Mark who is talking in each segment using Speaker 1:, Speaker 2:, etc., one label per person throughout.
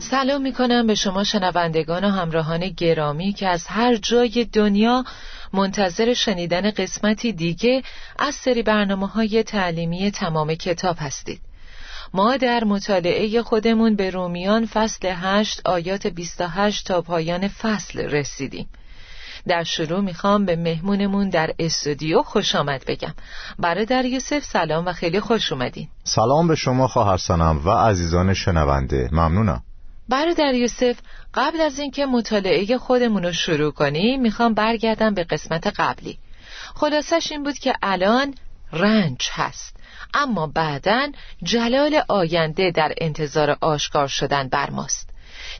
Speaker 1: سلام می کنم به شما شنوندگان و همراهان گرامی که از هر جای دنیا منتظر شنیدن قسمتی دیگه از سری برنامه های تعلیمی تمام کتاب هستید. ما در مطالعه خودمون به رومیان فصل 8 آیات 28 تا پایان فصل رسیدیم. در شروع می‌خوام به مهمونمون در استودیو خوش آمد بگم. برادر یوسف سلام و خیلی خوش اومدین.
Speaker 2: سلام به شما خواهر سنم و عزیزان شنونده. ممنونم.
Speaker 1: برادر یوسف قبل از اینکه مطالعه خودمون رو شروع کنیم می‌خوام برگردم به قسمت قبلی. خلاصش این بود که الان رنج هست. اما بعدا جلال آینده در انتظار آشکار شدن بر ماست.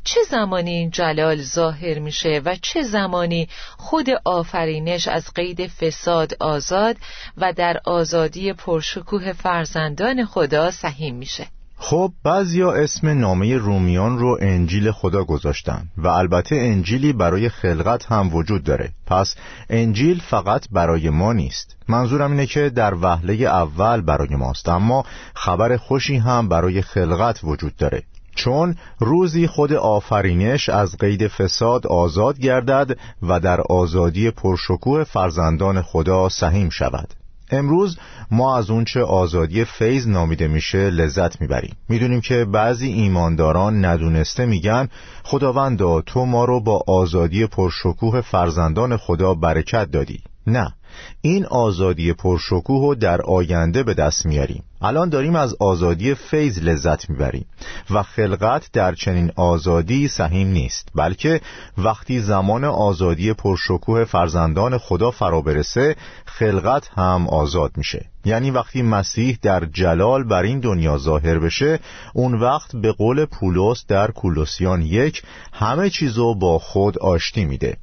Speaker 1: چه زمانی این جلال ظاهر میشه و چه زمانی خود آفرینش از قید فساد آزاد و در آزادی پرشکوه فرزندان خدا سهیم میشه؟
Speaker 2: خب بعضیا اسم نامه رومیان رو انجیل خدا گذاشتن و البته انجیلی برای خلقت هم وجود داره. پس انجیل فقط برای ما نیست. منظورم اینه که در وهله اول برای ماست اما خبر خوشی هم برای خلقت وجود داره. چون روزی خود آفرینش از قید فساد آزاد گردد و در آزادی پرشکوه فرزندان خدا سهیم شود. امروز ما از اونچه آزادی فیض نامیده میشه لذت می‌بریم. می‌دونیم که بعضی ایمانداران ندونسته میگن خداوندا تو ما رو با آزادی پرشکوه فرزندان خدا برکت دادی. نه این آزادی پرشکوه رو در آینده به دست میاریم. الان داریم از آزادی فیض لذت می‌بریم و خلقت در چنین آزادی سهیم نیست بلکه وقتی زمان آزادی پرشکوه فرزندان خدا فرا برسه خلقت هم آزاد میشه. یعنی وقتی مسیح در جلال بر این دنیا ظاهر بشه اون وقت به قول پولس در کولوسیان یک همه چیزو با خود آشتی میده.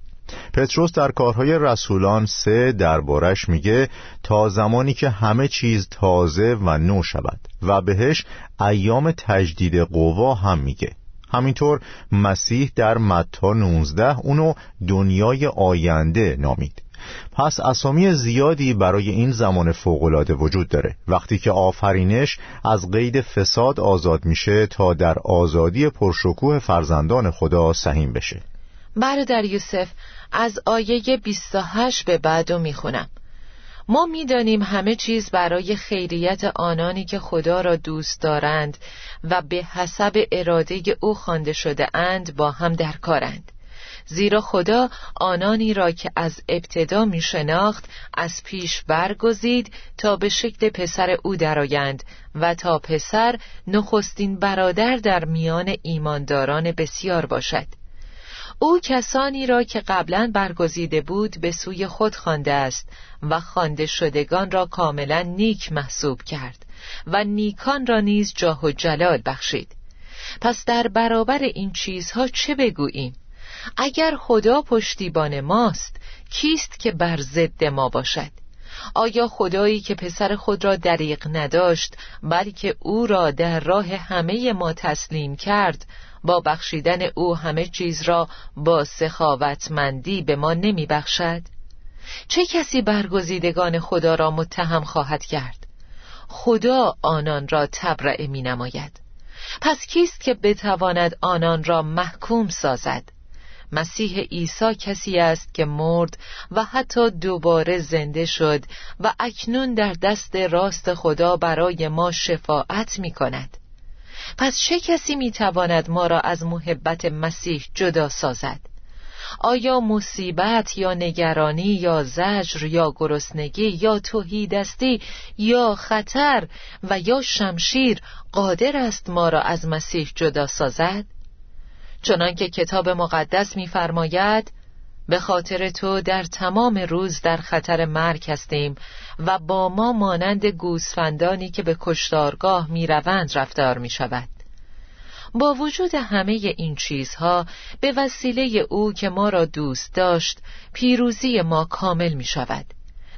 Speaker 2: پتروس در کارهای رسولان سه دربارش میگه تا زمانی که همه چیز تازه و نو شود. و بهش ایام تجدید قوا هم میگه. همینطور مسیح در متا 19 اونو دنیای آینده نامید. پس اسامی زیادی برای این زمان فوقالعاده وجود داره. وقتی که آفرینش از قید فساد آزاد میشه تا در آزادی پرشکوه فرزندان خدا سهیم بشه.
Speaker 1: برادر یوسف از آیه 28 به بعد و می‌خونم. ما می‌دانیم همه چیز برای خیریت آنانی که خدا را دوست دارند و به حسب اراده او خوانده شده اند با هم در کارند. زیرا خدا آنانی را که از ابتدا می شناخت از پیش برگزید تا به شکل پسر او درآیند و تا پسر نخستین برادر در میان ایمانداران بسیار باشد. او کسانی را که قبلا برگزیده بود به سوی خود خوانده است و خوانده شدگان را کاملا نیک محسوب کرد و نیکان را نیز جاه و جلال بخشید. پس در برابر این چیزها چه بگوییم؟ اگر خدا پشتیبان ماست کیست که بر ضد ما باشد؟ آیا خدایی که پسر خود را دریق نداشت بلکه او را در راه همه ما تسلیم کرد با بخشیدن او همه چیز را با سخاوتمندی به ما نمی بخشد؟ چه کسی برگزیدگان خدا را متهم خواهد کرد؟ خدا آنان را تبرعه می نماید پس کیست که بتواند آنان را محکوم سازد؟ مسیح عیسی کسی است که مرد و حتی دوباره زنده شد و اکنون در دست راست خدا برای ما شفاعت می کند پس چه کسی می‌تواند ما را از محبت مسیح جدا سازد؟ آیا مصیبت یا نگرانی یا زجر یا گرسنگی یا توهیدستی یا خطر و یا شمشیر قادر است ما را از مسیح جدا سازد؟ چنانکه کتاب مقدس می‌فرماید به خاطر تو در تمام روز در خطر مرگ هستیم و با ما مانند گوسفندانی که به کشتارگاه می‌روند رفتار می شود. با وجود همه این چیزها به وسیله او که ما را دوست داشت پیروزی ما کامل می شود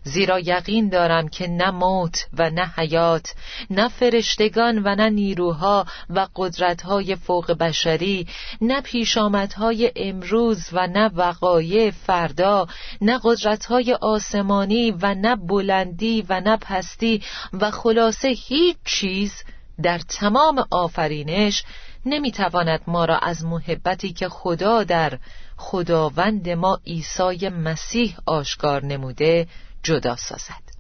Speaker 1: زیرا یقین دارم که نه موت و نه حیات نه فرشتگان و نه نیروها و قدرتهای فوق بشری نه پیشامدهای امروز و نه وقایع فردا نه قدرتهای آسمانی و نه بلندی و نه پستی و خلاصه هیچ چیز در تمام آفرینش نمی‌تواند ما را از محبتی که خدا در خداوند ما عیسی مسیح آشکار نموده جدا سازد.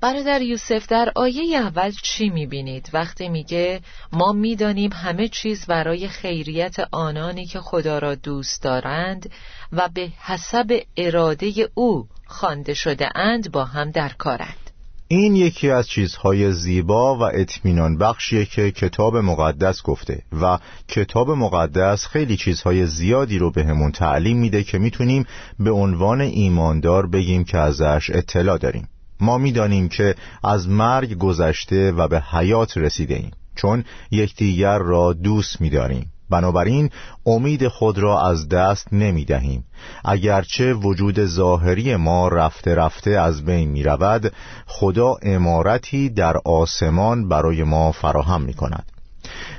Speaker 1: برادر یوسف در آیه اول چی می‌بینید؟ وقتی میگه ما می‌دانیم همه چیز برای خیریت آنانی که خدا را دوست دارند و به حسب اراده او خوانده شده اند با هم در کارند.
Speaker 2: این یکی از چیزهای زیبا و اطمینان بخشیه که کتاب مقدس گفته و کتاب مقدس خیلی چیزهای زیادی رو به همون تعلیم میده که می‌تونیم به عنوان ایماندار بگیم که ازش اطلاع داریم. ما می‌دانیم که از مرگ گذشته و به حیات رسیده ایم چون یکدیگر را دوست میداریم. بنابراین امید خود را از دست نمی دهیم اگرچه وجود ظاهری ما رفته رفته از بین می رود خدا امارتی در آسمان برای ما فراهم می کند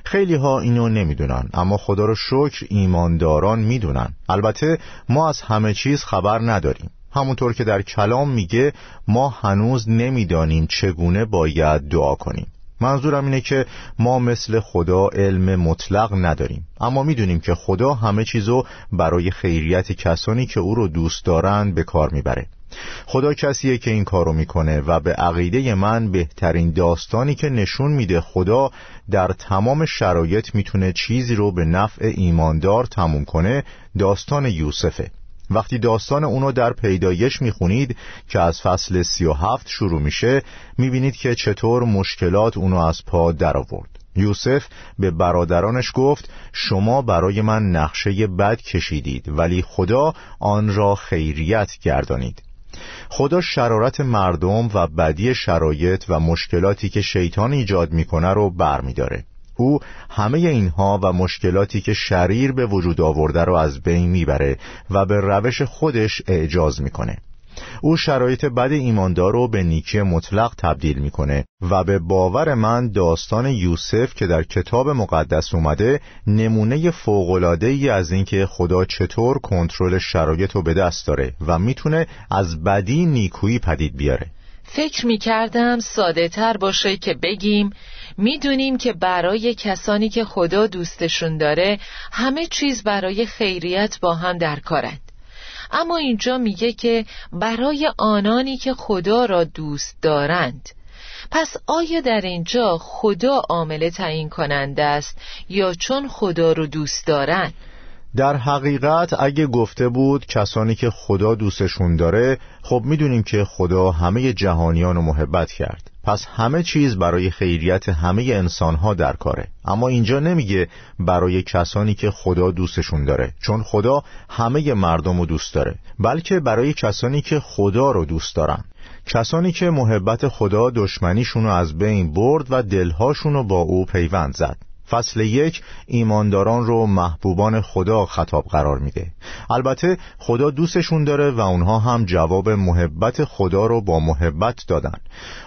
Speaker 2: خیلی ها اینو نمی‌دونن اما خدا رو شکر ایمانداران می‌دونن. البته ما از همه چیز خبر نداریم. همونطور که در کلام میگه ما هنوز نمی‌دانیم چگونه باید دعا کنیم. منظورم اینه که ما مثل خدا علم مطلق نداریم. اما می‌دونیم که خدا همه چیزو برای خیریت کسانی که او رو دوست دارن به کار می‌بره. خدا کسیه که این کارو می‌کنه و به عقیده من بهترین داستانی که نشون میده خدا در تمام شرایط می‌تونه چیزی رو به نفع ایماندار تموم کنه داستان یوسفه. وقتی داستان اونو در پیدایش می‌خونید که از فصل سی و هفت شروع میشه می‌بینید که چطور مشکلات اونو از پا در آورد یوسف به برادرانش گفت شما برای من نقشه بد کشیدید ولی خدا آن را خیریت گردانید. خدا شرارت مردم و بدی شرایط و مشکلاتی که شیطان ایجاد می‌کنه رو برمیداره. او همه اینها و مشکلاتی که شریر به وجود آورده را از بین می‌بره و به روش خودش اعجاز می‌کنه. او شرایط بد ایماندار رو به نیکی مطلق تبدیل می‌کنه و به باور من داستان یوسف که در کتاب مقدس اومده نمونه فوقلاده ای از اینکه خدا چطور کنترل شرایط رو به دست داره و می‌تونه از بدی نیکویی پدید بیاره.
Speaker 1: فکر می کردم ساده تر باشه که بگیم می‌دونیم که برای کسانی که خدا دوستشون داره همه چیز برای خیریت با هم در کارند. اما اینجا میگه که برای آنانی که خدا را دوست دارند. پس آیا در اینجا خدا عامل تعیین کننده است یا چون خدا رو دوست دارند
Speaker 2: در حقیقت اگه گفته بود کسانی که خدا دوستشون داره خب می‌دونیم که خدا همه جهانیان رو محبت کرد. پس همه چیز برای خیریت همه انسانها در کاره. اما اینجا نمیگه برای کسانی که خدا دوستشون داره چون خدا همه مردم رو دوست داره بلکه برای کسانی که خدا رو دوست دارن. کسانی که محبت خدا دشمنیشون رو از بین برد و دلهاشون رو با او پیوند زد. فصل یک ایمانداران رو محبوبان خدا خطاب قرار میده. البته خدا دوستشون داره و اونها هم جواب محبت خدا رو با محبت دادن.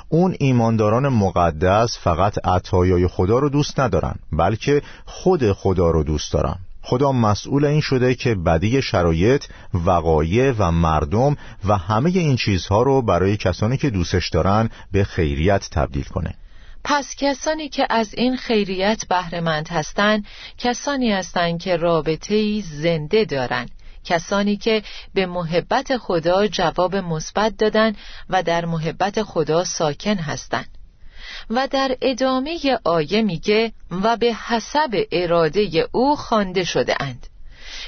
Speaker 2: اون ایمانداران مقدس فقط عطایای خدا رو دوست ندارن بلکه خود خدا رو دوست دارن. خدا مسئول این شده که بدی شرایط، وقایع و مردم و همه این چیزها رو برای کسانی که دوستش دارن به خیریت تبدیل کنه.
Speaker 1: پس کسانی که از این خیریت بهرهمند هستند کسانی هستند که رابطه زنده دارند. کسانی که به محبت خدا جواب مثبت دادن و در محبت خدا ساکن هستند. و در ادامه آیه میگه و به حسب اراده او خوانده شده اند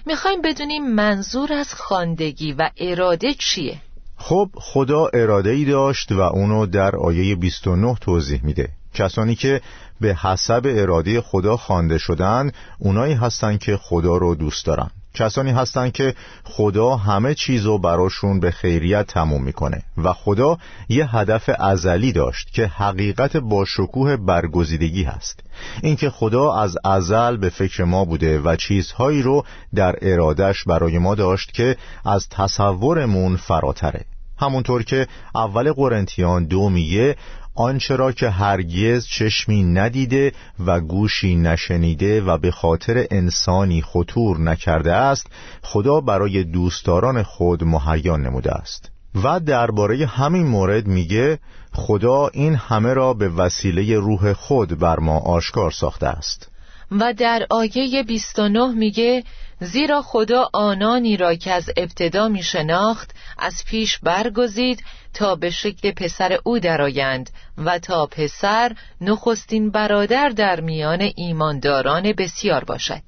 Speaker 1: می‌خوایم بدونیم منظور از خاندگی و اراده چیه؟
Speaker 2: خب خدا اراده ای داشت و اونو در آیه 29 توضیح میده. کسانی که به حسب اراده خدا خوانده شدن اونایی هستند که خدا رو دوست دارن. کسانی هستند که خدا همه چیزو براشون به خیریت تموم می‌کنه. و خدا یه هدف ازلی داشت که حقیقت با شکوه برگزیدگی هست. اینکه خدا از ازل به فکر ما بوده و چیزهایی رو در ارادش برای ما داشت که از تصورمون فراتره. همونطور که اول قرنتیان دو میگه آنچه را که هرگز چشمی ندیده و گوشی نشنیده و به خاطر انسانی خطور نکرده است خدا برای دوستداران خود مهیا نموده است. و درباره همین مورد میگه خدا این همه را به وسیله روح خود بر ما آشکار ساخته است.
Speaker 1: و در آیه 29 میگه زیرا خدا آنانی را که از ابتدا می شناخت از پیش برگزید تا به شکل پسر او درآیند و تا پسر نخستین برادر در میان ایمانداران بسیار باشد.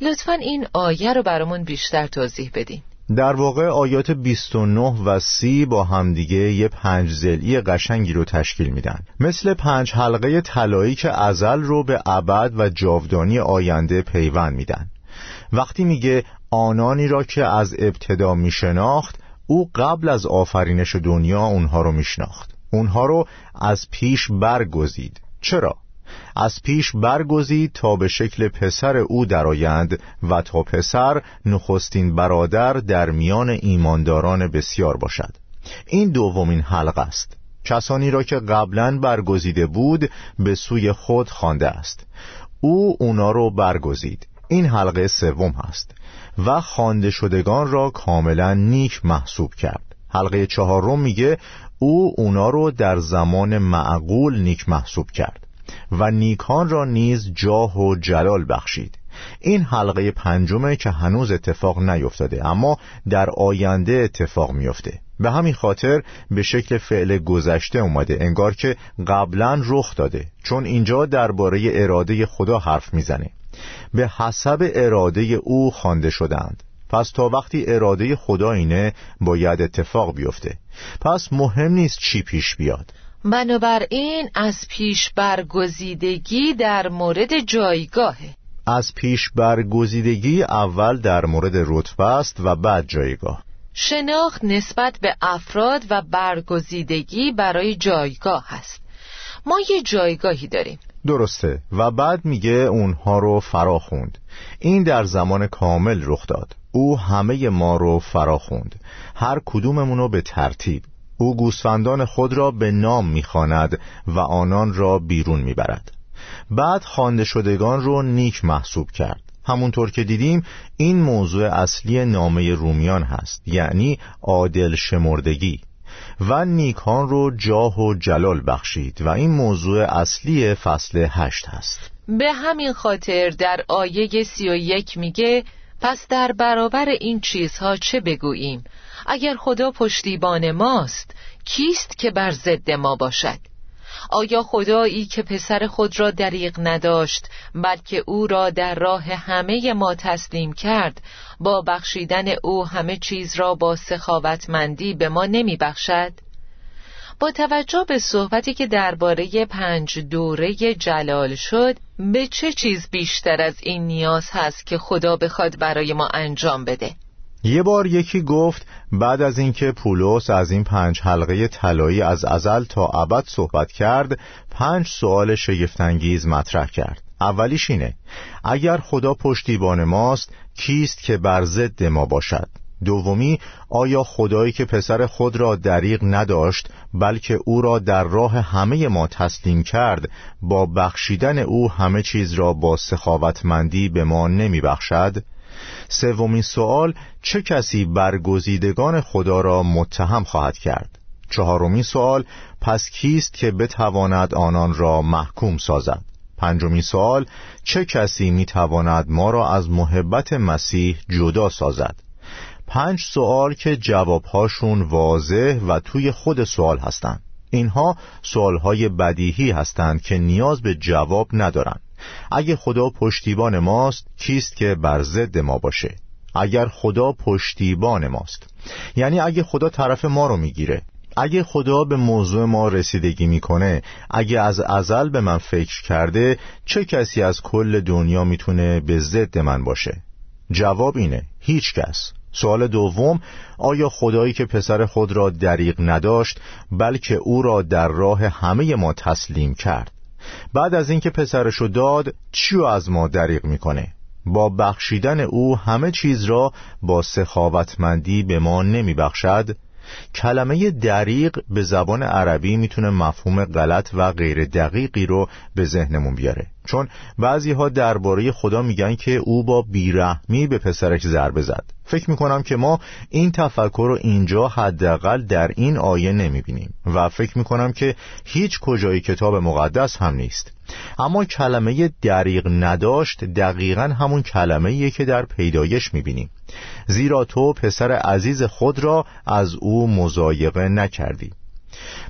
Speaker 1: لطفا این آیه رو برامون بیشتر توضیح بدین.
Speaker 2: در واقع آیات 29 و 30 با همدیگه یه پنج زلی قشنگی رو تشکیل میدن. مثل پنج حلقه طلایی که ازل رو به ابد و جاودانی آینده پیوند میدن. وقتی میگه آنانی را که از ابتدا میشناخت او قبل از آفرینش دنیا اونها رو میشناخت. اونها رو از پیش برگزید. چرا؟ از پیش برگزید تا به شکل پسر او درآیند و تا پسر نخستین برادر در میان ایمانداران بسیار باشد. این دومین حلقه است. کسانی را که قبلا برگزیده بود به سوی خود خوانده است. او اونا رو برگزید. این حلقه سوم هست و خوانده شدگان را کاملا نیک محسوب کرد. حلقه چهارم میگه او اونا رو در زمان معقول نیک محسوب کرد. و نیکان را نیز جاه و جلال بخشید. این حلقه پنجمه که هنوز اتفاق نیفتاده اما در آینده اتفاق میفته. به همین خاطر به شکل فعل گذشته اومده انگار که قبلا رخ داده چون اینجا درباره اراده خدا حرف می‌زنه. به حسب اراده او خوانده شدند پس تا وقتی اراده خدا اینه باید اتفاق بیفته. پس مهم نیست چی پیش بیاد.
Speaker 1: بنابراین از پیش برگزیدگی در مورد جایگاهه.
Speaker 2: از پیش برگزیدگی اول در مورد رتبه است و بعد جایگاه.
Speaker 1: شناخت نسبت به افراد و برگزیدگی برای جایگاه است. ما یه جایگاهی داریم.
Speaker 2: درسته. و بعد میگه اونها رو فرا خوند این در زمان کامل رخ داد. او همه ما رو فرا خوند هر کدوممون رو به ترتیب. او گوسفندان خود را به نام می‌خواند و آنان را بیرون می‌برد. بعد خوانده شدگان رو نیک محسوب کرد. همونطور که دیدیم این موضوع اصلی نامه رومیان هست یعنی عادل شمردگی. و نیکان رو جاه و جلال بخشید و این موضوع اصلی فصل هشت هست.
Speaker 1: به همین خاطر در آیه سی و یک میگه پس در برابر این چیزها چه بگوییم اگر خدا پشتیبان ماست کیست که بر ضد ما باشد آیا خدایی که پسر خود را دریغ نداشت بلکه او را در راه همه ما تسلیم کرد با بخشیدن او همه چیز را با سخاوتمندی به ما نمی بخشد؟ با توجه به صحبتی که درباره پنج دوره جلال شد به چه چیز بیشتر از این نیاز هست که خدا بخواد برای ما انجام بده؟
Speaker 2: یه بار یکی گفت بعد از اینکه پولس از این پنج حلقه طلایی از ازل تا ابد صحبت کرد پنج سوال شگفتانگیز مطرح کرد. اولیش اینه اگر خدا پشتیبان ماست کیست که بر ضد ما باشد؟ دومی آیا خدایی که پسر خود را دریغ نداشت بلکه او را در راه همه ما تسلیم کرد با بخشیدن او همه چیز را با سخاوتمندی به ما نمی بخشد سومین سوال چه کسی برگزیدگان خدا را متهم خواهد کرد؟ چهارمین سوال پس کیست که بتواند آنان را محکوم سازد؟ پنجمین سوال چه کسی می‌تواند ما را از محبت مسیح جدا سازد؟ پنج سوال که جوابهاشون واضح و توی خود سوال هستند اینها سوالهای بدیهی هستند که نیاز به جواب ندارند اگه خدا پشتیبان ماست کیست که بر ضد ما باشه؟ اگر خدا پشتیبان ماست یعنی اگه خدا طرف ما رو می‌گیره. اگه خدا به موضوع ما رسیدگی می‌کنه اگه از ازل به من فکر کرده چه کسی از کل دنیا می‌تونه به ضد من باشه؟ جواب اینه هیچ کس. سوال دوم آیا خدایی که پسر خود را دریغ نداشت بلکه او را در راه همه ما تسلیم کرد؟ بعد از اینکه پسرشو داد چیو از ما دریغ می‌کنه؟ با بخشیدن او همه چیز را با سخاوتمندی به ما نمیبخشد؟ کلمه دریغ به زبان عربی می‌تونه مفهوم غلط و غیر دقیقی رو به ذهنمون بیاره. چون بعضی ها درباره خدا میگن که او با بیرحمی به پسرش ضربه زد. فکر می‌کنم که ما این تفکر رو اینجا حداقل در این آیه نمی‌بینیم و فکر می‌کنم که هیچ کجای کتاب مقدس هم نیست. اما کلمه دریغ نداشت دقیقا همون کلمه که در پیدایش می‌بینیم. زیرا تو پسر عزیز خود را از او مزایقه نکردی.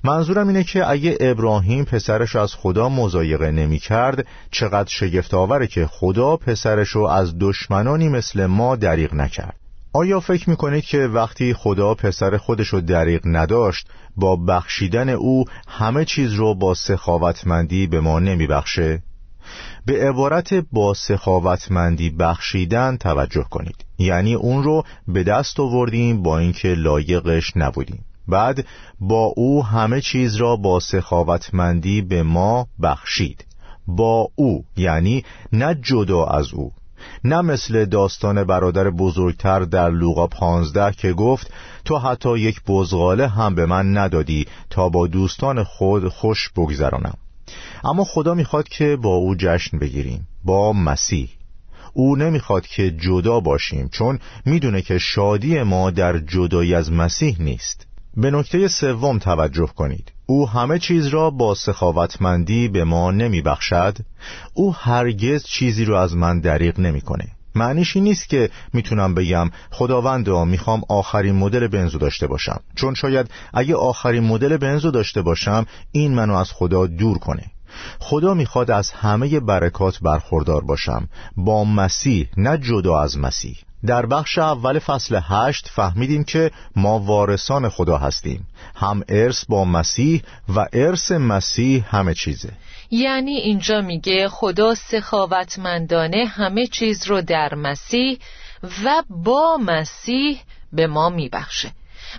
Speaker 2: منظورم اینه که اگه ابراهیم پسرش از خدا مزایقه نمی کرد چقدر شگفت آوره که خدا پسرش رو از دشمنانی مثل ما دریغ نکرد. آیا فکر می‌کنید که وقتی خدا پسر خودش رو دریغ نداشت با بخشیدن او همه چیز رو با سخاوتمندی به ما نمیبخشه؟ به عبارت با سخاوتمندی بخشیدن توجه کنید. یعنی اون رو به دست آوردیم با اینکه لایقش نبودیم. بعد با او همه چیز را با سخاوتمندی به ما بخشید. با او یعنی نه جدا از او. نه مثل داستان برادر بزرگتر در لوقا پانزده که گفت تو حتی یک بزغاله هم به من ندادی تا با دوستان خود خوش بگذرانم. اما خدا می‌خواد که با او جشن بگیریم با مسیح. او نمی‌خواد که جدا باشیم چون می‌دونه که شادی ما در جدایی از مسیح نیست. به نکته سوم توجه کنید. او همه چیز را با سخاوتمندی به ما نمی بخشد او هرگز چیزی را از من دریغ نمی‌کنه. معنیش این نیست که می‌تونم بگم خداوندا می‌خوام آخرین مدل بنزو داشته باشم. چون شاید اگه آخرین مدل بنزو داشته باشم این منو از خدا دور کنه. خدا می‌خواد از همه برکات برخوردار باشم. با مسیح نه جدا از مسیح. در بخش اول فصل هشت فهمیدیم که ما وارثان خدا هستیم. هم ارث با مسیح و ارث مسیح همه چیزه.
Speaker 1: یعنی اینجا میگه خدا سخاوتمندانه همه چیز رو در مسیح و با مسیح به ما میبخشه.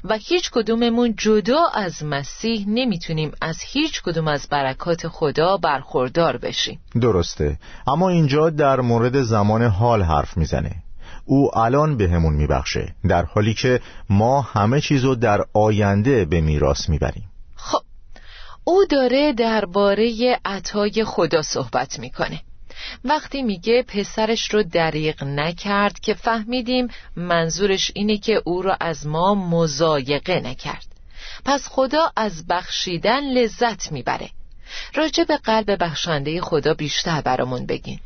Speaker 1: و هیچ کدوممون جدا از مسیح نمی‌تونیم از هیچ کدوم از برکات خدا برخوردار بشیم.
Speaker 2: درسته. اما اینجا در مورد زمان حال حرف می‌زنه. او الان به همون میبخشه در حالی که ما همه چیزو در آینده به میراث می‌بریم.
Speaker 1: خب او داره درباره عطای خدا صحبت می‌کنه. وقتی میگه پسرش رو دریغ نکرد که فهمیدیم منظورش اینه که او رو از ما مزایقه نکرد. پس خدا از بخشیدن لذت می‌بره. راجع به قلب بخشنده خدا بیشتر برامون بگین.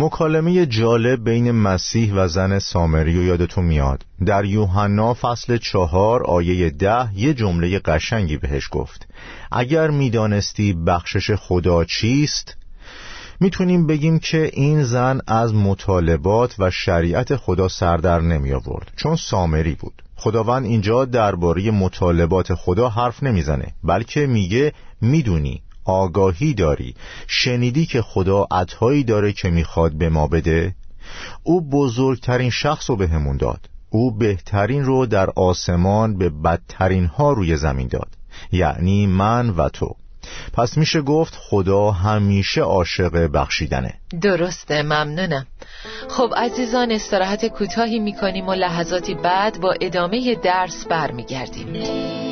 Speaker 2: مکالمه جالب بین مسیح و زن سامری و یادتون میاد. در یوحنا فصل چهار آیه ده یه جمله قشنگی بهش گفت. اگر می‌دانستی بخشش خدا چیست؟ می‌تونیم بگیم که این زن از مطالبات و شریعت خدا سردر نمی آورد چون سامری بود. خداوند اینجا درباره مطالبات خدا حرف نمی‌زنه بلکه میگه می‌دونی. آگاهی داری. شنیدی که خدا عطایی داره که می‌خواد به ما بده؟ او بزرگترین شخص رو به داد. او بهترین رو در آسمان به بدترین ها روی زمین داد. یعنی من و تو. پس میشه گفت خدا همیشه عاشق بخشیدنه.
Speaker 1: درسته ممنونم. خب عزیزان استراحت کوتاهی می‌کنیم و لحظاتی بعد با ادامه درس برمیگردیم.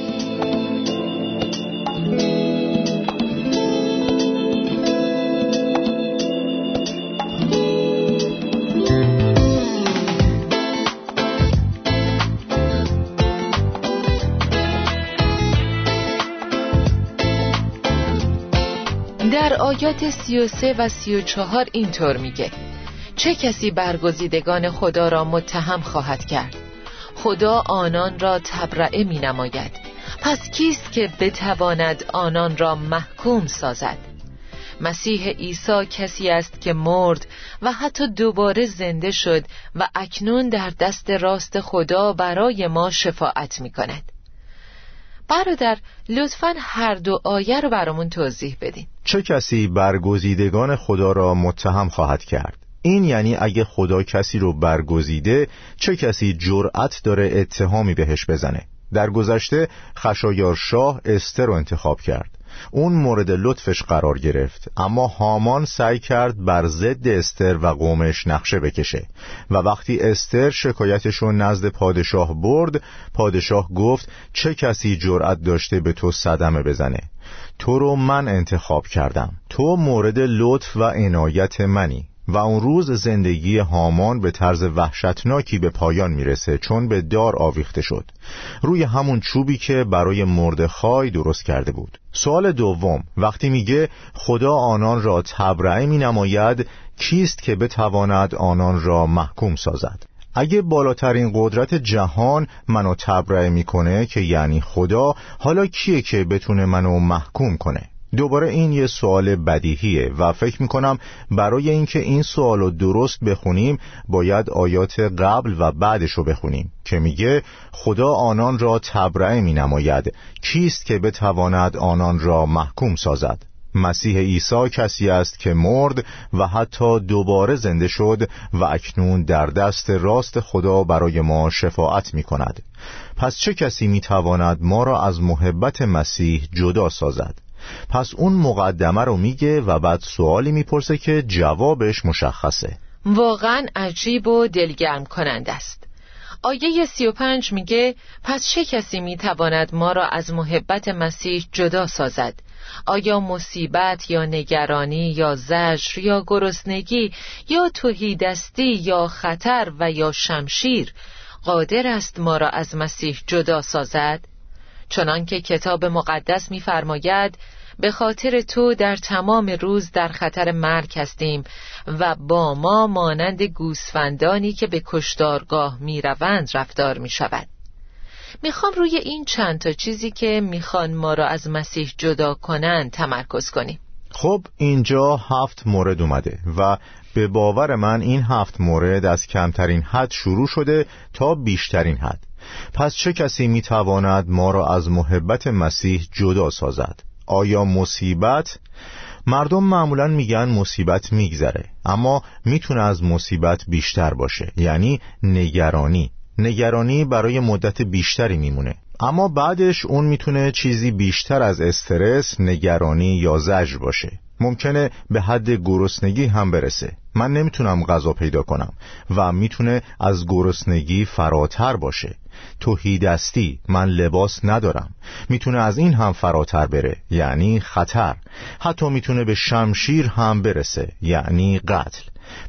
Speaker 1: آیات سی و سه و سی و چهار اینطور میگه. چه کسی برگزیدگان خدا را متهم خواهد کرد؟ خدا آنان را تبرعه می نماید. پس کیست که بتواند آنان را محکوم سازد؟ مسیح عیسی کسی است که مرد و حتی دوباره زنده شد و اکنون در دست راست خدا برای ما شفاعت می کند برادر لطفا هر دو آیه رو برامون توضیح بدین.
Speaker 2: چه کسی برگزیدگان خدا را متهم خواهد کرد؟ این یعنی اگه خدا کسی رو برگزیده چه کسی جرأت داره اتهامی بهش بزنه؟ در گذشته خشایار شاه استر رو انتخاب کرد. اون مورد لطفش قرار گرفت. اما هامان سعی کرد بر ضد استر و قومش نقشه بکشه و وقتی استر شکایتشون نزد پادشاه برد پادشاه گفت چه کسی جرأت داشته به تو صدمه بزنه؟ تو رو من انتخاب کردم. تو مورد لطف و عنایت منی. و اون روز زندگی هامان به طرز وحشتناکی به پایان می‌رسه چون به دار آویخته شد. روی همون چوبی که برای مردخای درست کرده بود. سوال دوم وقتی میگه خدا آنان را تبرعه می نماید کیست که بتواند آنان را محکوم سازد؟ اگه بالاترین قدرت جهان منو تبرئه می‌کنه که یعنی خدا حالا کیه که بتونه منو محکوم کنه؟ دوباره این یه سوال بدیهیه و فکر می‌کنم برای اینکه این سوال رو درست بخونیم باید آیات قبل و بعدش رو بخونیم که میگه خدا آنان را تبرئه می نماید کیست که بتواند آنان را محکوم سازد؟ مسیح عیسی کسی است که مرد و حتی دوباره زنده شد و اکنون در دست راست خدا برای ما شفاعت می کند پس چه کسی می تواند ما را از محبت مسیح جدا سازد؟ پس اون مقدمه رو میگه و بعد سوالی می‌پرسه که جوابش مشخصه.
Speaker 1: واقعا عجیب و دلگرم کنند است. آیه سی و پنج میگه پس چه کسی می‌تواند ما را از محبت مسیح جدا سازد؟ آیا مصیبت یا نگرانی یا زجر یا گرسنگی یا توهیدستی یا خطر و یا شمشیر قادر است ما را از مسیح جدا سازد؟ چنانکه کتاب مقدس می‌فرماید به خاطر تو در تمام روز در خطر مرگ هستیم و با ما مانند گوسفندانی که به کشتارگاه می‌روند رفتار می شود می‌خوام روی این چند تا چیزی که می‌خوان ما را از مسیح جدا کنند تمرکز کنیم.
Speaker 2: خب اینجا هفت مورد اومده و به باور من این هفت مورد از کمترین حد شروع شده تا بیشترین حد. پس چه کسی می‌تواند ما را از محبت مسیح جدا سازد؟ آیا مصیبت؟ مردم معمولا میگن مصیبت میگذره اما می‌تونه از مصیبت بیشتر باشه یعنی نگرانی. نگرانی برای مدت بیشتری میمونه اما بعدش اون می‌تونه چیزی بیشتر از استرس، نگرانی یا زجر باشه. ممکنه به حد گرسنگی هم برسه. من نمی‌تونم غذا پیدا کنم و می‌تونه از گرسنگی فراتر باشه. توهیدستی من لباس ندارم. می‌تونه از این هم فراتر بره یعنی خطر. حتی می‌تونه به شمشیر هم برسه یعنی قتل.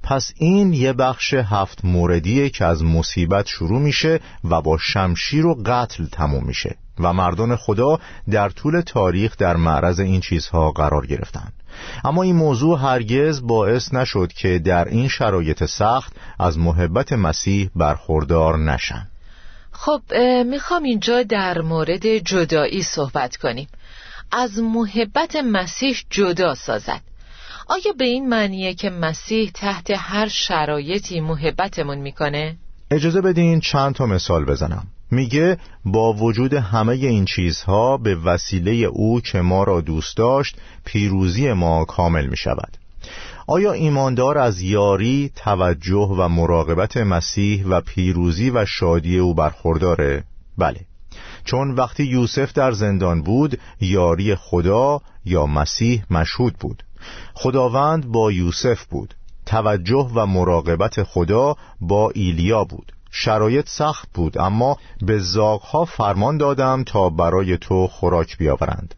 Speaker 2: پس این یه بخش هفت موردیه که از مصیبت شروع میشه و با شمشیر و قتل تموم میشه. و مردان خدا در طول تاریخ در معرض این چیزها قرار گرفتند اما این موضوع هرگز باعث نشد که در این شرایط سخت از محبت مسیح برخوردار نشن.
Speaker 1: خب می‌خوام اینجا در مورد جدایی صحبت کنیم. از محبت مسیح جدا سازد. آیا به این معنیه که مسیح تحت هر شرایطی محبتمون می‌کنه؟
Speaker 2: اجازه بدین چند تا مثال بزنم. میگه با وجود همه این چیزها به وسیله او که ما را دوست داشت پیروزی ما کامل می شود آیا ایماندار از یاری، توجه و مراقبت مسیح و پیروزی و شادی او برخورداره؟ بله. چون وقتی یوسف در زندان بود یاری خدا یا مسیح مشهود بود. خداوند با یوسف بود. توجه و مراقبت خدا با ایلیا بود. شرایط سخت بود اما به زاغها فرمان دادم تا برای تو خوراک بیاورند.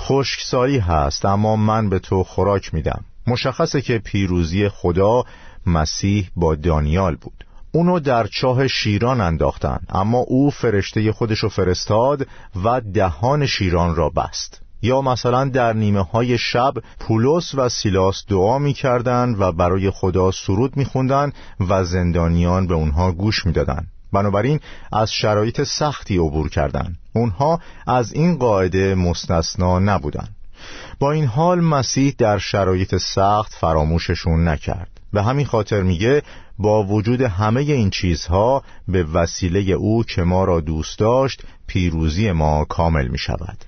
Speaker 2: خشکسالی هست اما من به تو خوراک میدم. مشخصه که پیروزی خدا مسیح با دانیال بود اونو در چاه شیران انداختن اما او فرشته خودشو فرستاد و دهان شیران را بست یا مثلا در نیمه های شب پولس و سیلاس دعا می و برای خدا سرود می و زندانیان به اونها گوش می دادن. بنابراین از شرایط سختی عبور کردند. اونها از این قاعده مستثنا نبودند. با این حال مسیح در شرایط سخت فراموششون نکرد به همین خاطر میگه با وجود همه این چیزها به وسیله او که ما را دوست داشت پیروزی ما کامل می شود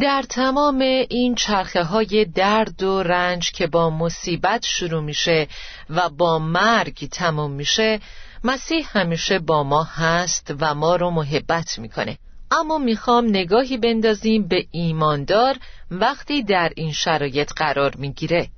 Speaker 1: در تمام این چرخه های درد و رنج که با مصیبت شروع میشه و با مرگ تمام میشه مسیح همیشه با ما هست و ما رو محبت می‌کنه. اما می‌خوام نگاهی بندازیم به ایماندار وقتی در این شرایط قرار می‌گیره.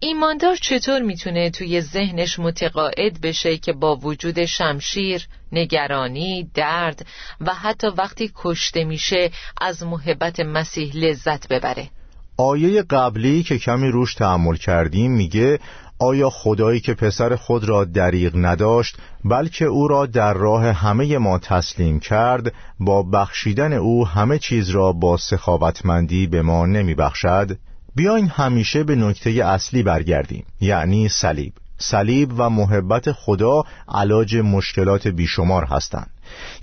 Speaker 1: ایماندار چطور می‌تونه توی ذهنش متقاعد بشه که با وجود شمشیر، نگرانی، درد و حتی وقتی کشته میشه از محبت مسیح لذت ببره؟
Speaker 2: آیه قبلی که کمی روش تحمل کردیم میگه آیا خدایی که پسر خود را دریغ نداشت بلکه او را در راه همه ما تسلیم کرد با بخشیدن او همه چیز را با سخاوتمندی به ما نمی بخشد؟ بیاین همیشه به نکته اصلی برگردیم یعنی صلیب صلیب و محبت خدا علاج مشکلات بیشمار هستند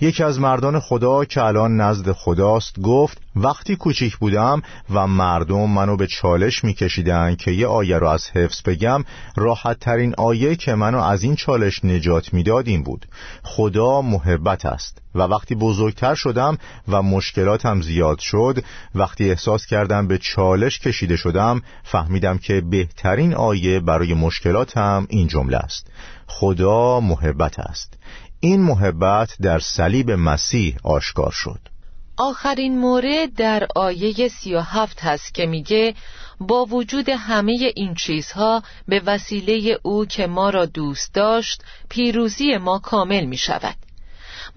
Speaker 2: یکی از مردان خدا که الان نزد خداست گفت وقتی کوچیک بودم و مردم منو به چالش میکشیدن که یه آیه رو از حفظ بگم راحت ترین آیه که منو از این چالش نجات می‌داد این بود. خدا محبت است و وقتی بزرگتر شدم و مشکلاتم زیاد شد وقتی احساس کردم به چالش کشیده شدم فهمیدم که بهترین آیه برای مشکلاتم این جمله است. خدا محبت است. این محبت در صلیب مسیح آشکار شد.
Speaker 1: آخرین مورد در آیه سی و هفت هست که میگه با وجود همه این چیزها به وسیله او که ما را دوست داشت پیروزی ما کامل می شود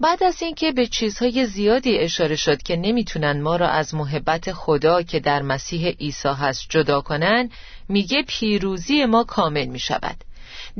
Speaker 1: بعد از اینکه به چیزهای زیادی اشاره شد که نمی‌تونن ما را از محبت خدا که در مسیح عیسی هست جدا کنن میگه پیروزی ما کامل می شود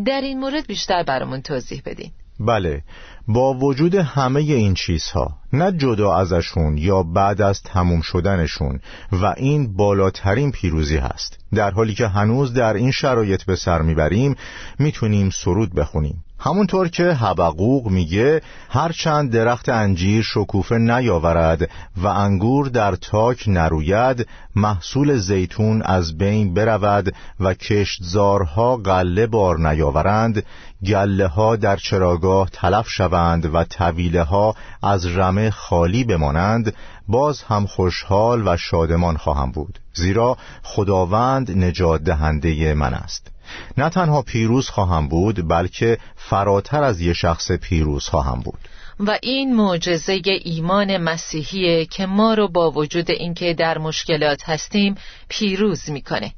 Speaker 1: در این مورد بیشتر برامون توضیح بدین.
Speaker 2: بله با وجود همه این چیزها نه جدا ازشون یا بعد از تموم شدنشون و این بالاترین پیروزی هست. در حالی که هنوز در این شرایط به سر می‌بریم می‌تونیم سرود بخونیم. همونطور که حبقوق میگه هرچند درخت انجیر شکوفه نیاورد و انگور در تاک نروید محصول زیتون از بین برود و کشتزارها قله بار نیاورند گله ها در چراگاه تلف شوند و طویله ها از رمه خالی بمانند باز هم خوشحال و شادمان خواهم بود زیرا خداوند نجات دهنده من است. نه تنها پیروز خواهم بود بلکه فراتر از یه شخص پیروز خواهم بود.
Speaker 1: و این معجزه ایمان مسیحیه که ما رو با وجود اینکه در مشکلات هستیم پیروز می‌کنه.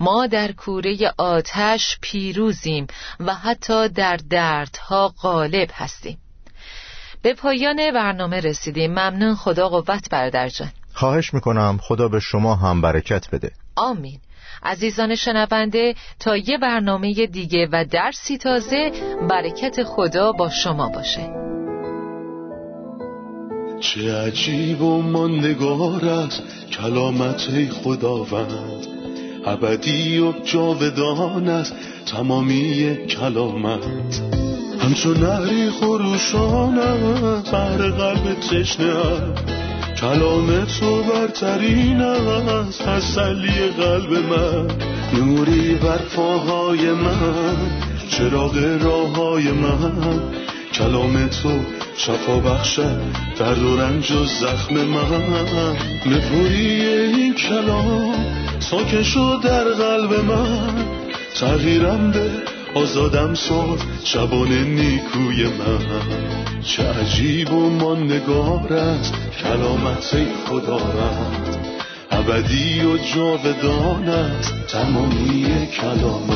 Speaker 1: ما در کوره آتش پیروزیم و حتی در دردها غالب هستیم. به پایان برنامه رسیدیم. ممنون. خدا قوت بردر جان.
Speaker 2: خواهش می‌کنم. خدا به شما هم برکت بده.
Speaker 1: آمین. عزیزان شنونده تا یه برنامه دیگه و درسی تازه برکت خدا با شما باشه.
Speaker 3: چه عجیب و ماندگار است کلامت خداوند. ابدی و جاودان است تمامی کلامت. همچون نهری خروشان بر قلب تشنه کلام تو برترین از تسلی قلب من. نوری بر پاهای من چراغ راه های من. کلام تو شفا بخشد درد و رنج و زخم من. نپوری این کلام ساکن شد در قلب من. تغییرم به آزادم ساد شبان نیکوی من. چه عجیب و ماندگار است کلامت خدا رد ابدی و جاودان است تمامی کلام